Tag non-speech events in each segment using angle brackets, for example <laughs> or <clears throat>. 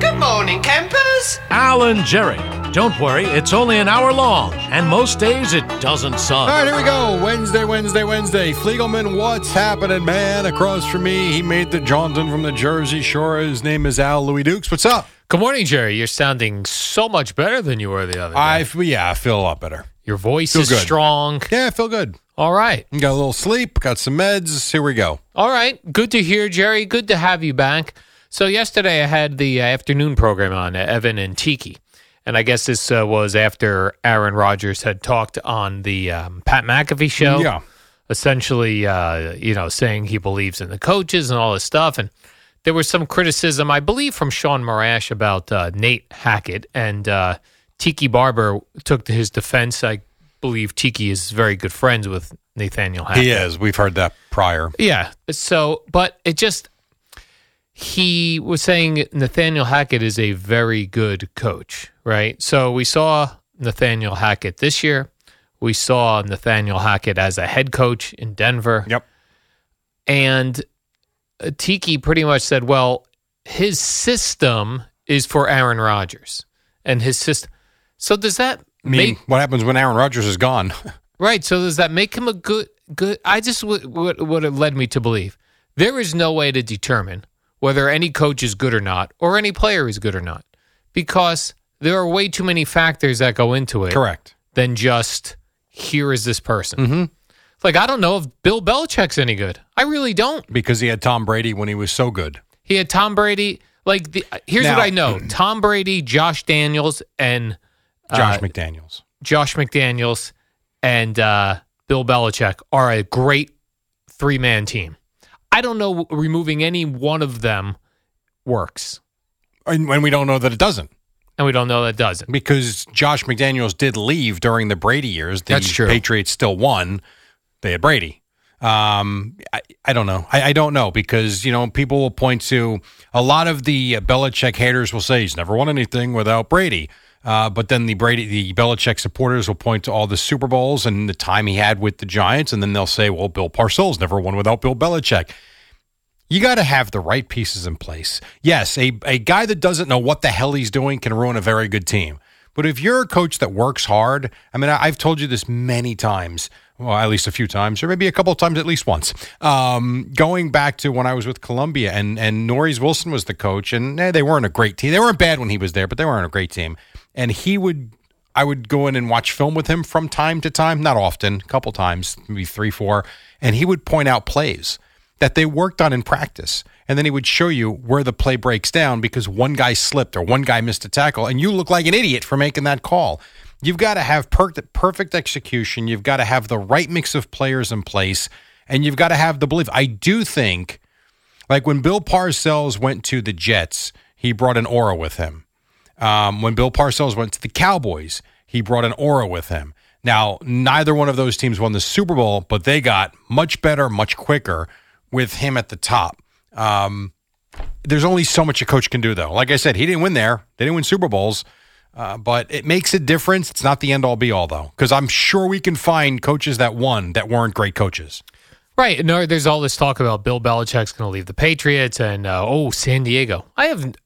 Good morning, campers. Alan Jerry. Don't worry, it's only an hour long, and most days it doesn't suck. All right, here we go. Wednesday, Wednesday, Wednesday. Fliegelman, what's happening, man? Across from me, he made the Johnson from the Jersey Shore. His name is Al Louis Dukes. What's up? Good morning, Jerry. You're sounding so much better than you were the other day. I yeah, I feel a lot better. Your voice Feel is good. strong. Yeah, I feel good. All right. Got a little sleep. Got some meds. Here we go. All right. Good to hear, Jerry. Good to have you back. So, yesterday I had the uh, afternoon program on, uh, Evan and Tiki. And I guess this uh, was after Aaron Rodgers had talked on the um, Pat McAfee show. Yeah. Essentially, uh, you know, saying he believes in the coaches and all this stuff. And there was some criticism, I believe, from Sean Marash about uh, Nate Hackett. And uh, Tiki Barber took to his defense. I believe Tiki is very good friends with Nathaniel Hackett. He is. We've heard that prior. Yeah. So, but it just, he was saying Nathaniel Hackett is a very good coach, right? So we saw Nathaniel Hackett this year. We saw Nathaniel Hackett as a head coach in Denver. Yep. And Tiki pretty much said, well, his system is for Aaron Rodgers. And his system. So does that I mean, make what happens when Aaron Rodgers is gone? <laughs> Right. So does that make him a good good? I just what what what it led me to believe there is no way to determine whether any coach is good or not, or any player is good or not, because there are way too many factors that go into it. Correct. Than just here is this person. Mm-hmm. Like I don't know if Bill Belichick's any good. I really don't. Because he had Tom Brady when he was so good. He had Tom Brady. Like the, here's Now- what I know: <clears throat> Tom Brady, Josh Daniels, and Josh uh, McDaniels. Josh McDaniels and uh, Bill Belichick are a great three man team. I don't know removing any one of them works, And when we don't know that it doesn't. and we don't know that it doesn't. Because Josh McDaniels did leave during the Brady years. The That's true. Patriots still won. They had Brady. Um, I, I don't know. I, I don't know because you know people will point to a lot of the Belichick haters will say he's never won anything without Brady. Uh, but then the Brady, the Belichick supporters will point to all the Super Bowls and the time he had with the Giants, and then they'll say, "Well, Bill Parcells never won without Bill Belichick." You got to have the right pieces in place. Yes, a, a guy that doesn't know what the hell he's doing can ruin a very good team. But if you're a coach that works hard, I mean, I've told you this many times, well, at least a few times, or maybe a couple of times at least once. Um, going back to when I was with Columbia and and Norries Wilson was the coach, and eh, they weren't a great team. They weren't bad when he was there, but they weren't a great team. And he would, I would go in and watch film with him from time to time, not often, a couple times, maybe three, four, and he would point out plays that they worked on in practice. And then he would show you where the play breaks down because one guy slipped or one guy missed a tackle, and you look like an idiot for making that call. You've got to have per- perfect execution. You've got to have the right mix of players in place, and you've got to have the belief. I do think, like when Bill Parcells went to the Jets, he brought an aura with him. Um, when Bill Parcells went to the Cowboys, he brought an aura with him. Now, neither one of those teams won the Super Bowl, but they got much better, much quicker with him at the top. Um, there's only so much a coach can do, though. Like I said, he didn't win there. They didn't win Super Bowls, uh, but it makes a difference. It's not the end all be all, though, because I'm sure we can find coaches that won that weren't great coaches. Right. No, there's all this talk about Bill Belichick's going to leave the Patriots and, uh, oh, San Diego. I haven't,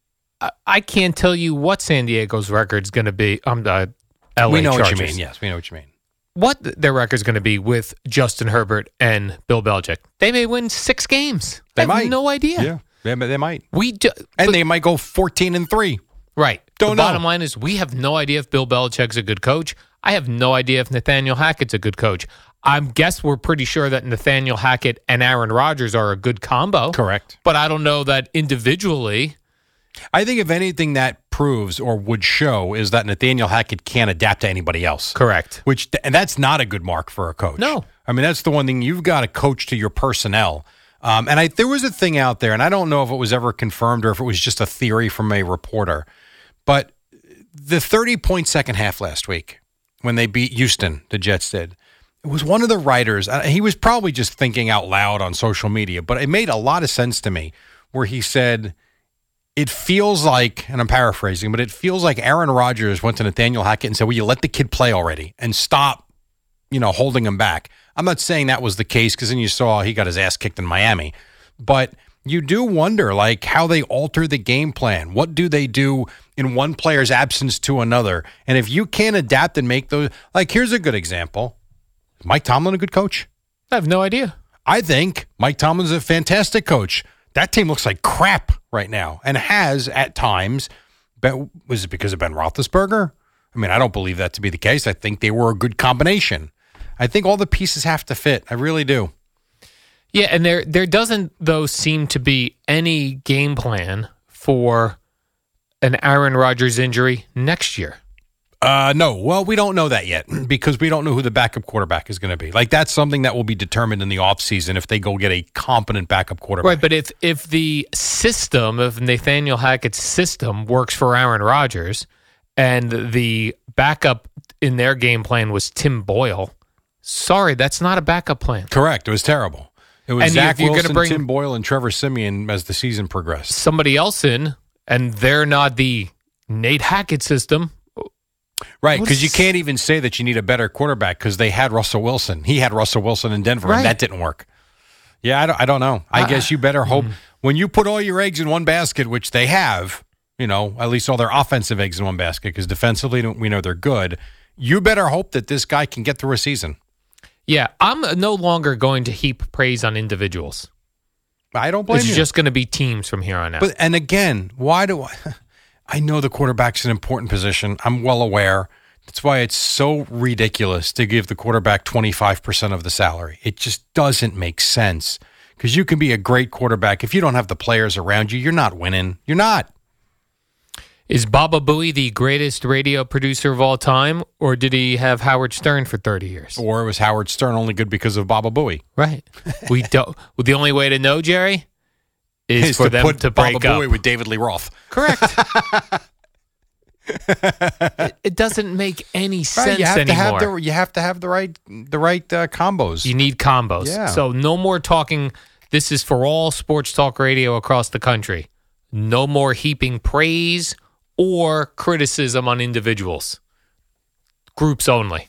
I, I can't tell you what San Diego's record's going to be. I'm the LA we know what you mean. Yes, we know what you mean. What their record's going to be with Justin Herbert and Bill Belichick. They may win six games. They I have might. no idea. Yeah, they, they might, We do, and but- they might go 14 and three. Right. Don't the know. bottom line is we have no idea if Bill Belichick's a good coach. I have no idea if Nathaniel Hackett's a good coach. I guess we're pretty sure that Nathaniel Hackett and Aaron Rodgers are a good combo. Correct. But I don't know that individually. I think if anything that proves or would show is that Nathaniel Hackett can't adapt to anybody else. Correct. Which and that's not a good mark for a coach. No. I mean, that's the one thing you've got to coach to your personnel. Um, and I, there was a thing out there, and I don't know if it was ever confirmed or if it was just a theory from a reporter, but the 30 point second half last week when they beat Houston, the Jets did. It was one of the writers. uh, He was probably just thinking out loud on social media, but it made a lot of sense to me where he said, It feels like, and I'm paraphrasing, but it feels like Aaron Rodgers went to Nathaniel Hackett and said, Will you let the kid play already and stop, you know, holding him back? I'm not saying that was the case because then you saw he got his ass kicked in Miami, but you do wonder like how they alter the game plan. What do they do in one player's absence to another? And if you can't adapt and make those, like here's a good example. Is Mike Tomlin a good coach? I have no idea. I think Mike Tomlin's a fantastic coach. That team looks like crap right now and has at times. But was it because of Ben Roethlisberger? I mean, I don't believe that to be the case. I think they were a good combination. I think all the pieces have to fit. I really do. Yeah, and there there doesn't though seem to be any game plan for an Aaron Rodgers injury next year. Uh, no. Well, we don't know that yet <clears throat> because we don't know who the backup quarterback is going to be. Like that's something that will be determined in the offseason if they go get a competent backup quarterback. Right, but if if the system of Nathaniel Hackett's system works for Aaron Rodgers and the backup in their game plan was Tim Boyle, sorry, that's not a backup plan. Correct. It was terrible. It was And Zach you're Wilson, bring- Tim Boyle, and Trevor Siemian as the season progressed. Somebody else in and they're not the Nate Hackett system. Right, because you can't even say that you need a better quarterback because they had Russell Wilson. He had Russell Wilson in Denver, Right. and that didn't work. Yeah, I don't, I don't know. I uh, guess you better mm. hope when you put all your eggs in one basket, which they have, you know, at least all their offensive eggs in one basket, because defensively we know they're good. You better hope that this guy can get through a season. Yeah, I'm no longer going to heap praise on individuals. I don't blame It's you. just going to be teams from here on out. But and again, why do I? <laughs> I know the quarterback's an important position. I'm well aware. That's why it's so ridiculous to give the quarterback 25% of the salary. It just doesn't make sense. Because you can be a great quarterback. If you don't have the players around you, you're not winning. You're not. Is Baba Booey the greatest radio producer of all time, or did he have Howard Stern for 30 years? Or was Howard Stern only good because of Baba Booey? Right. We don't. well, the only way to know, Jerry, is, for to them put to Baba break up. Booey with David Lee Roth. Correct. <laughs> it, it doesn't make any sense Right, you have anymore. to have the you have to have the right the right uh, combos. you need combos. Yeah. So no more talking. This is for all sports talk radio across the country. No more heaping praise or criticism on individuals. Groups only.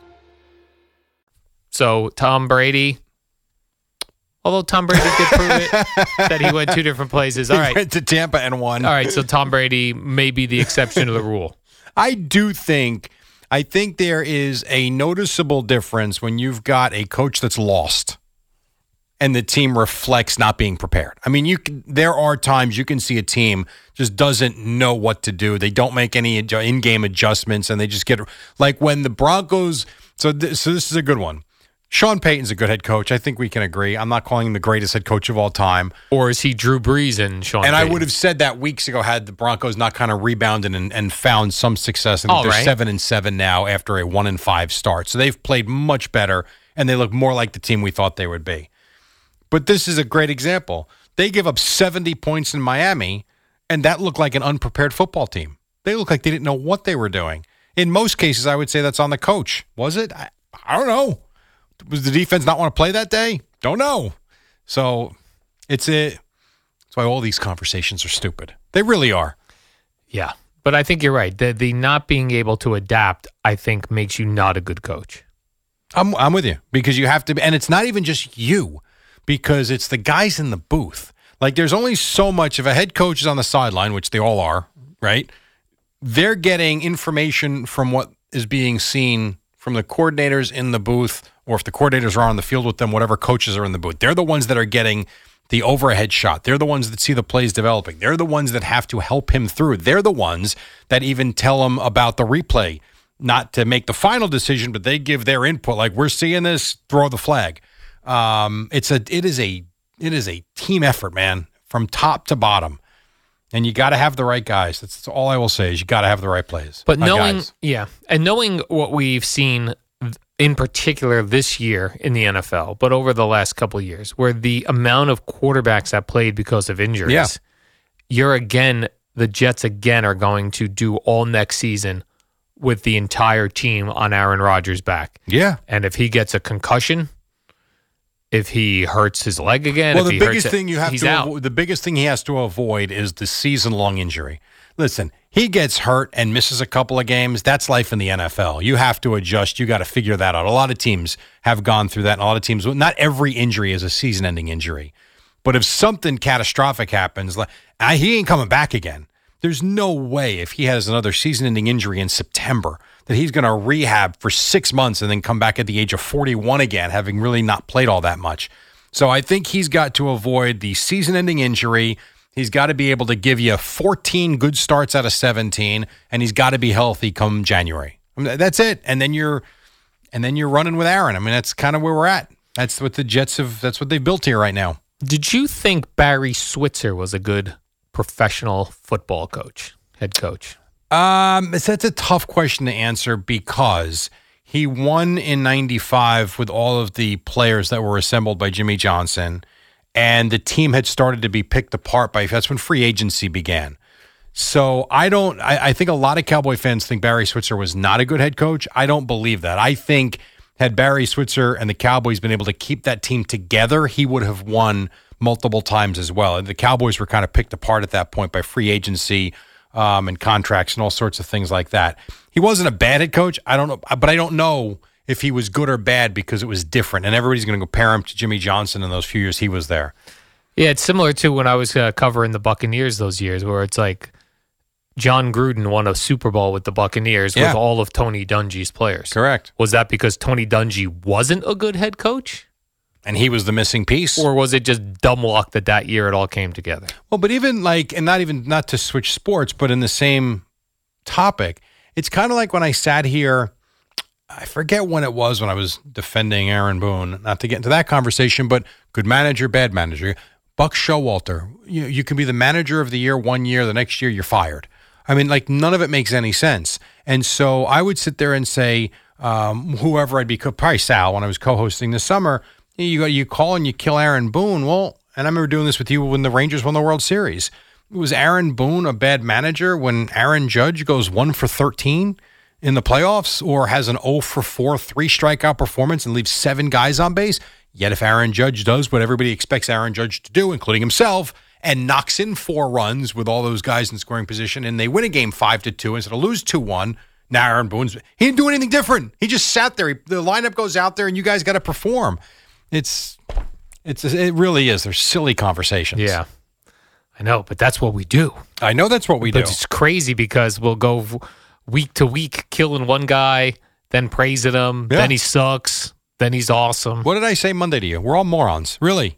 So Tom Brady, although Tom Brady did prove it <laughs> that he went two different places. All He went to Tampa and won. All right, so Tom Brady may be the exception to the rule. I do think I think there is a noticeable difference when you've got a coach that's lost and the team reflects not being prepared. I mean, you can, there are times you can see a team just doesn't know what to do. They don't make any in-game adjustments and they just get like when the Broncos so th- so this is a good one. Sean Payton's a good head coach. I think we can agree. I'm not calling him the greatest head coach of all time. Or is he Drew Brees and Sean? And I would have said that weeks ago had the Broncos not kind of rebounded and, and found some success. And they're right. seven and seven now after a one and five start. So they've played much better and they look more like the team we thought they would be. But this is a great example. They give up 70 points in Miami, and that looked like an unprepared football team. They looked like they didn't know what they were doing. In most cases, I would say that's on the coach. Was it? I, I don't know. Was the defense not want to play that day? Don't know. So it's a. That's why all these conversations are stupid. They really are. Yeah, but I think you're right. The the not being able to adapt, I think, makes you not a good coach. I'm I'm with you because you have to, and it's not even just you, because it's the guys in the booth. Like there's only so much if a head coach is on the sideline, which they all are, right? They're getting information from what is being seen from the coordinators in the booth, or if the coordinators are on the field with them, whatever coaches are in the booth. They're the ones that are getting the overhead shot. They're the ones that see the plays developing. They're the ones that have to help him through. They're the ones that even tell him about the replay, not to make the final decision, but they give their input. Like we're seeing this, throw the flag. Um, it's a it is a it is a team effort, man, from top to bottom. And you got to have the right guys. That's all I will say is you got to have the right plays. But uh, knowing, guys. yeah, and knowing what we've seen in particular this year in the NFL, but over the last couple of years, where the amount of quarterbacks that played because of injuries, Yeah. you're again, the Jets again are going to do all next season with the entire team on Aaron Rodgers' back. yeah, And if he gets a concussion, if he hurts his leg again, well, if the he hurts biggest it- thing you have to avo- the biggest thing he has to avoid is the season long injury. Listen, he gets hurt and misses a couple of games. That's life in the NFL. You have to adjust. You got to figure that out. A lot of teams have gone through that. And a lot of teams, not every injury is a season ending injury. But if something catastrophic happens, like he ain't coming back again. There's no way if he has another season ending injury in September that he's going to rehab for six months and then come back at the age of 41 again, having really not played all that much. So I think he's got to avoid the season ending injury. He's got to be able to give you 14 good starts out of 17, and he's got to be healthy come January. I mean, that's it. And then you're and then you're running with Aaron. I mean, that's kind of where we're at. That's what the Jets have that's what they've built here right now. Did you think Barry Switzer was a good professional football coach, head coach? Um, it's, that's a tough question to answer because he won in 95 with all of the players that were assembled by Jimmy Johnson, and the team had started to be picked apart by that's when free agency began. So I don't, I, I think a lot of Cowboy fans think Barry Switzer was not a good head coach. I don't believe that. I think had Barry Switzer and the Cowboys been able to keep that team together, he would have won multiple times as well. And the Cowboys were kind of picked apart at that point by free agency um, and contracts and all sorts of things like that. He wasn't a bad head coach. I don't know, but I don't know if he was good or bad because it was different. And everybody's going to compare him to Jimmy Johnson in those few years he was there. Yeah, it's similar to when I was uh, covering the Buccaneers those years, where it's like Jon Gruden won a Super Bowl with the Buccaneers Yeah. with all of Tony Dungy's players. Correct. Was that because Tony Dungy wasn't a good head coach, And he was the missing piece. or was it just dumb luck that that year it all came together? Well, but even like, and not even not to switch sports, but in the same topic, it's kind of like when I sat here. I forget when it was when I was defending Aaron Boone. Not to get into that conversation, but good manager, bad manager. Buck Showalter, you you can be the manager of the year one year, the next year you're fired. I mean, like none of it makes any sense. And so I would sit there and say, um, whoever I'd be, probably Sal, when I was co-hosting this summer, you go, you call and you kill Aaron Boone. Well, and I remember doing this with you when the Rangers won the World Series. Was Aaron Boone a bad manager when Aaron Judge goes one for 13 in the playoffs or has an 0 for 4 three strikeout performance and leaves seven guys on base? Yet if Aaron Judge does what everybody expects Aaron Judge to do, including himself, and knocks in four runs with all those guys in scoring position, and they win a game five to two instead of lose two one. Now Aaron Boone's he didn't do anything different. He just sat there. He, the lineup goes out there, and you guys got to perform. It's it's it really is. They're silly conversations. Yeah, I know, but that's what we do. I know that's what we do. It's crazy because we'll go week to week killing one guy, then praising him, Yeah. then he sucks, then he's awesome. What did I say Monday to you? We're all morons. Really.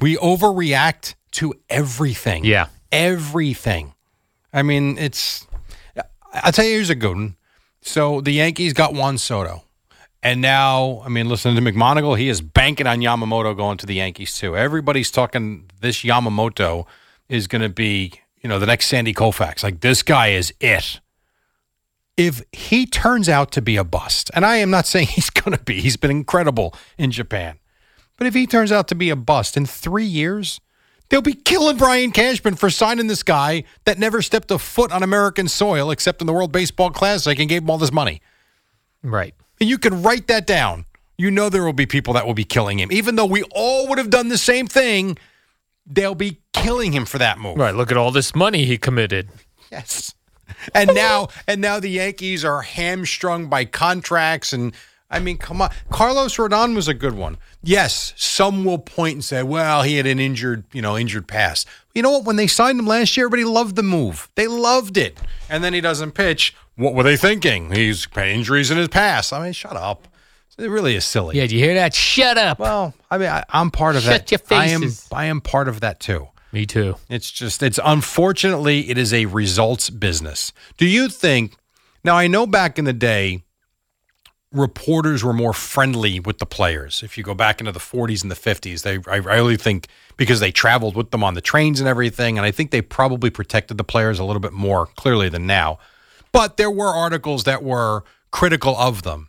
We overreact to everything. Yeah. Everything. I mean, it's I'll tell you here's a good one. So the Yankees got Juan Soto. And now, I mean, listening to McMonagle, he is banking on Yamamoto going to the Yankees too. Everybody's talking this Yamamoto is going to be, you know, the next Sandy Koufax. Like this guy is it. If he turns out to be a bust, and I am not <laughs> saying he's going to be, he's been incredible in Japan. But if he turns out to be a bust in three years, they'll be killing Brian Cashman for signing this guy that never stepped a foot on American soil except in the World Baseball Classic and gave him all this money. Right. And you can write that down. You know there will be people that will be killing him. Even though we all would have done the same thing, they'll be killing him for that move. Right. Look at all this money he committed. Yes. And now and now the Yankees are hamstrung by contracts and I mean, come on. Carlos Rodon was a good one. Yes, some will point and say, well, he had an injured, you know, injured past. You know what? When they signed him last year, everybody loved the move. They loved it. And then he doesn't pitch. What were they thinking? He's had injuries in his past. I mean, shut up. It really is silly. Yeah, did you hear that? Shut up. Well, I mean, I, I'm part of Shut that. your I am. I am part of that too. Me too. It's just, it's unfortunately, it is a results business. Do you think? Now, I know back in the day, reporters were more friendly with the players. If you go back into the 40s and the 50s, they, I really think because they traveled with them on the trains and everything, and I think they probably protected the players a little bit more clearly than now. But there were articles that were critical of them.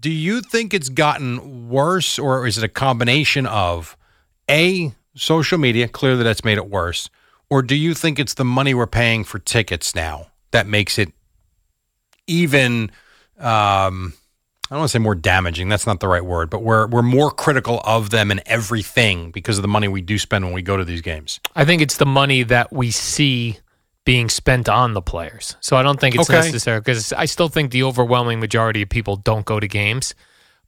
Do you think it's gotten worse, or is it a combination of a social media? Clearly, that's made it worse. Or do you think it's the money we're paying for tickets now that makes it even? Um, I don't want to say more damaging. That's not the right word, but we're we're more critical of them and everything because of the money we do spend when we go to these games. I think it's the money that we see being spent on the players. So I don't think it's Okay. necessary because I still think the overwhelming majority of people don't go to games.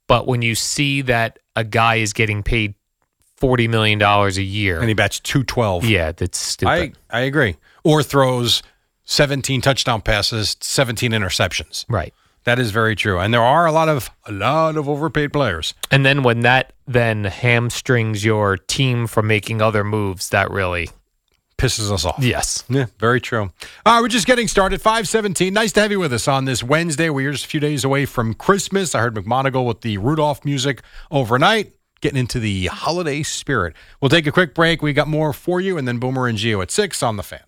But when you see that a guy is getting paid forty million dollars a year, And he bats two twelve. yeah, that's stupid. I I agree. Or throws seventeen touchdown passes, seventeen interceptions. right. That is very true. And there are a lot of a lot of overpaid players. And then when that then hamstrings your team from making other moves, that really Pisses us off. yes. Yeah, very true. All right, we're just getting started. 517. Nice to have you with us on this Wednesday. We're just a few days away from Christmas. I heard McMonagle with the Rudolph music overnight, getting into the holiday spirit. We'll take a quick break. We got more for you, and then Boomer and Gio at 6 on the fan.